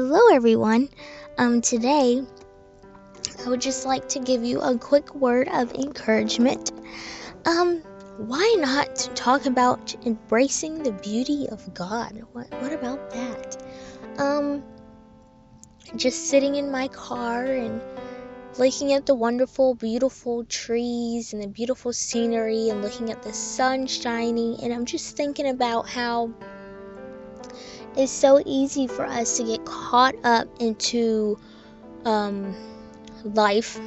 Hello, everyone. Um, today, I would just like to give you a quick word of encouragement. Um, why not talk about embracing the beauty of God? What, what about that? Um, just sitting in my car and looking at the wonderful, beautiful trees and the beautiful scenery and looking at the sun shining, and I'm just thinking about how it's so easy for us to get caught up into um, life.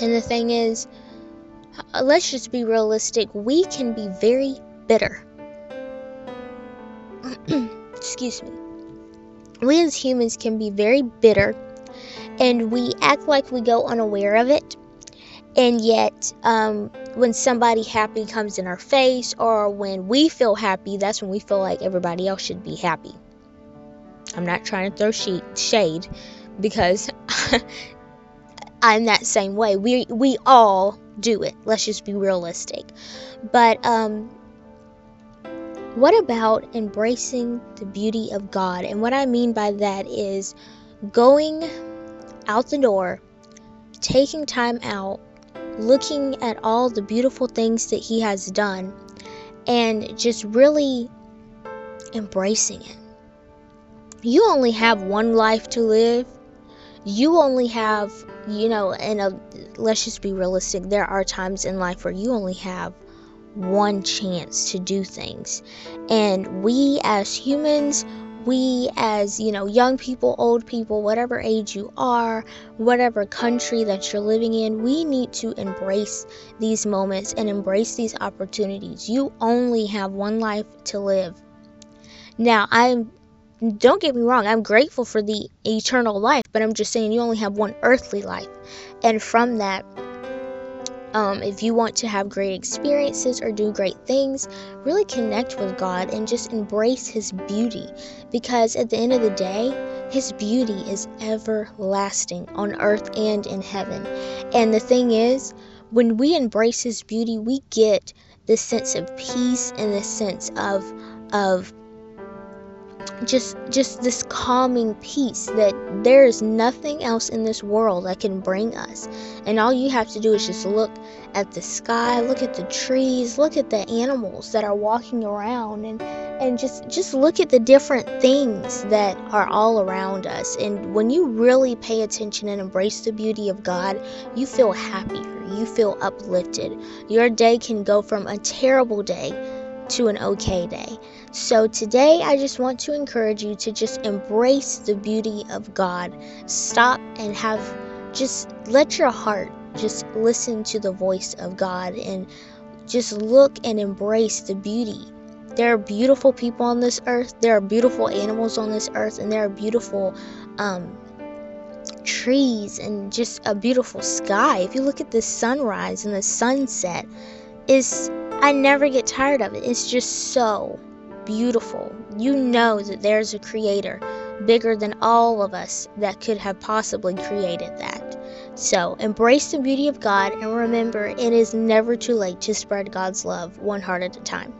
And the thing is, uh, let's just be realistic. We can be very bitter. Excuse me. We as humans can be very bitter, and we act like we go unaware of it. And yet, um, when somebody happy comes in our face or when we feel happy, that's when we feel like everybody else should be happy. I'm not trying to throw shade because I'm that same way. We we all do it. Let's just be realistic. But um what about embracing the beauty of God? And what I mean by that is going out the door, taking time out looking at all the beautiful things that He has done and just really embracing it. You only have one life to live. You only have, you know, and a, let's just be realistic. There are times in life where you only have one chance to do things. And we as humans, we as you know young people old people whatever age you are whatever country that you're living in we need to embrace these moments and embrace these opportunities. You only have one life to live. Now i'm don't get me wrong i'm grateful for the eternal life but i'm just saying you only have one earthly life. And from that um, if you want to have great experiences or do great things, really connect with God and just embrace His beauty. Because at the end of the day, His beauty is everlasting on earth and in heaven. And the thing is, when we embrace His beauty, we get this sense of peace and this sense of of just just this calming peace that there is nothing else in this world that can bring us. And all you have to do is just look at the sky look at the trees look at the animals that are walking around and and just just look at the different things that are all around us. And when you really pay attention and embrace the beauty of God you feel happier you feel uplifted. Your day can go from a terrible day to an okay day. So today, I just want to encourage you to just embrace the beauty of God. Stop and have just let your heart just listen to the voice of God and just look and embrace the beauty. There are beautiful people on this earth, there are beautiful animals on this earth, and there are beautiful um, trees and just a beautiful sky. If you look at the sunrise and the sunset, is I never get tired of it. It's just so beautiful. You know that there's a creator bigger than all of us that could have possibly created that. So, embrace the beauty of God and remember it is never too late to spread God's love one heart at a time.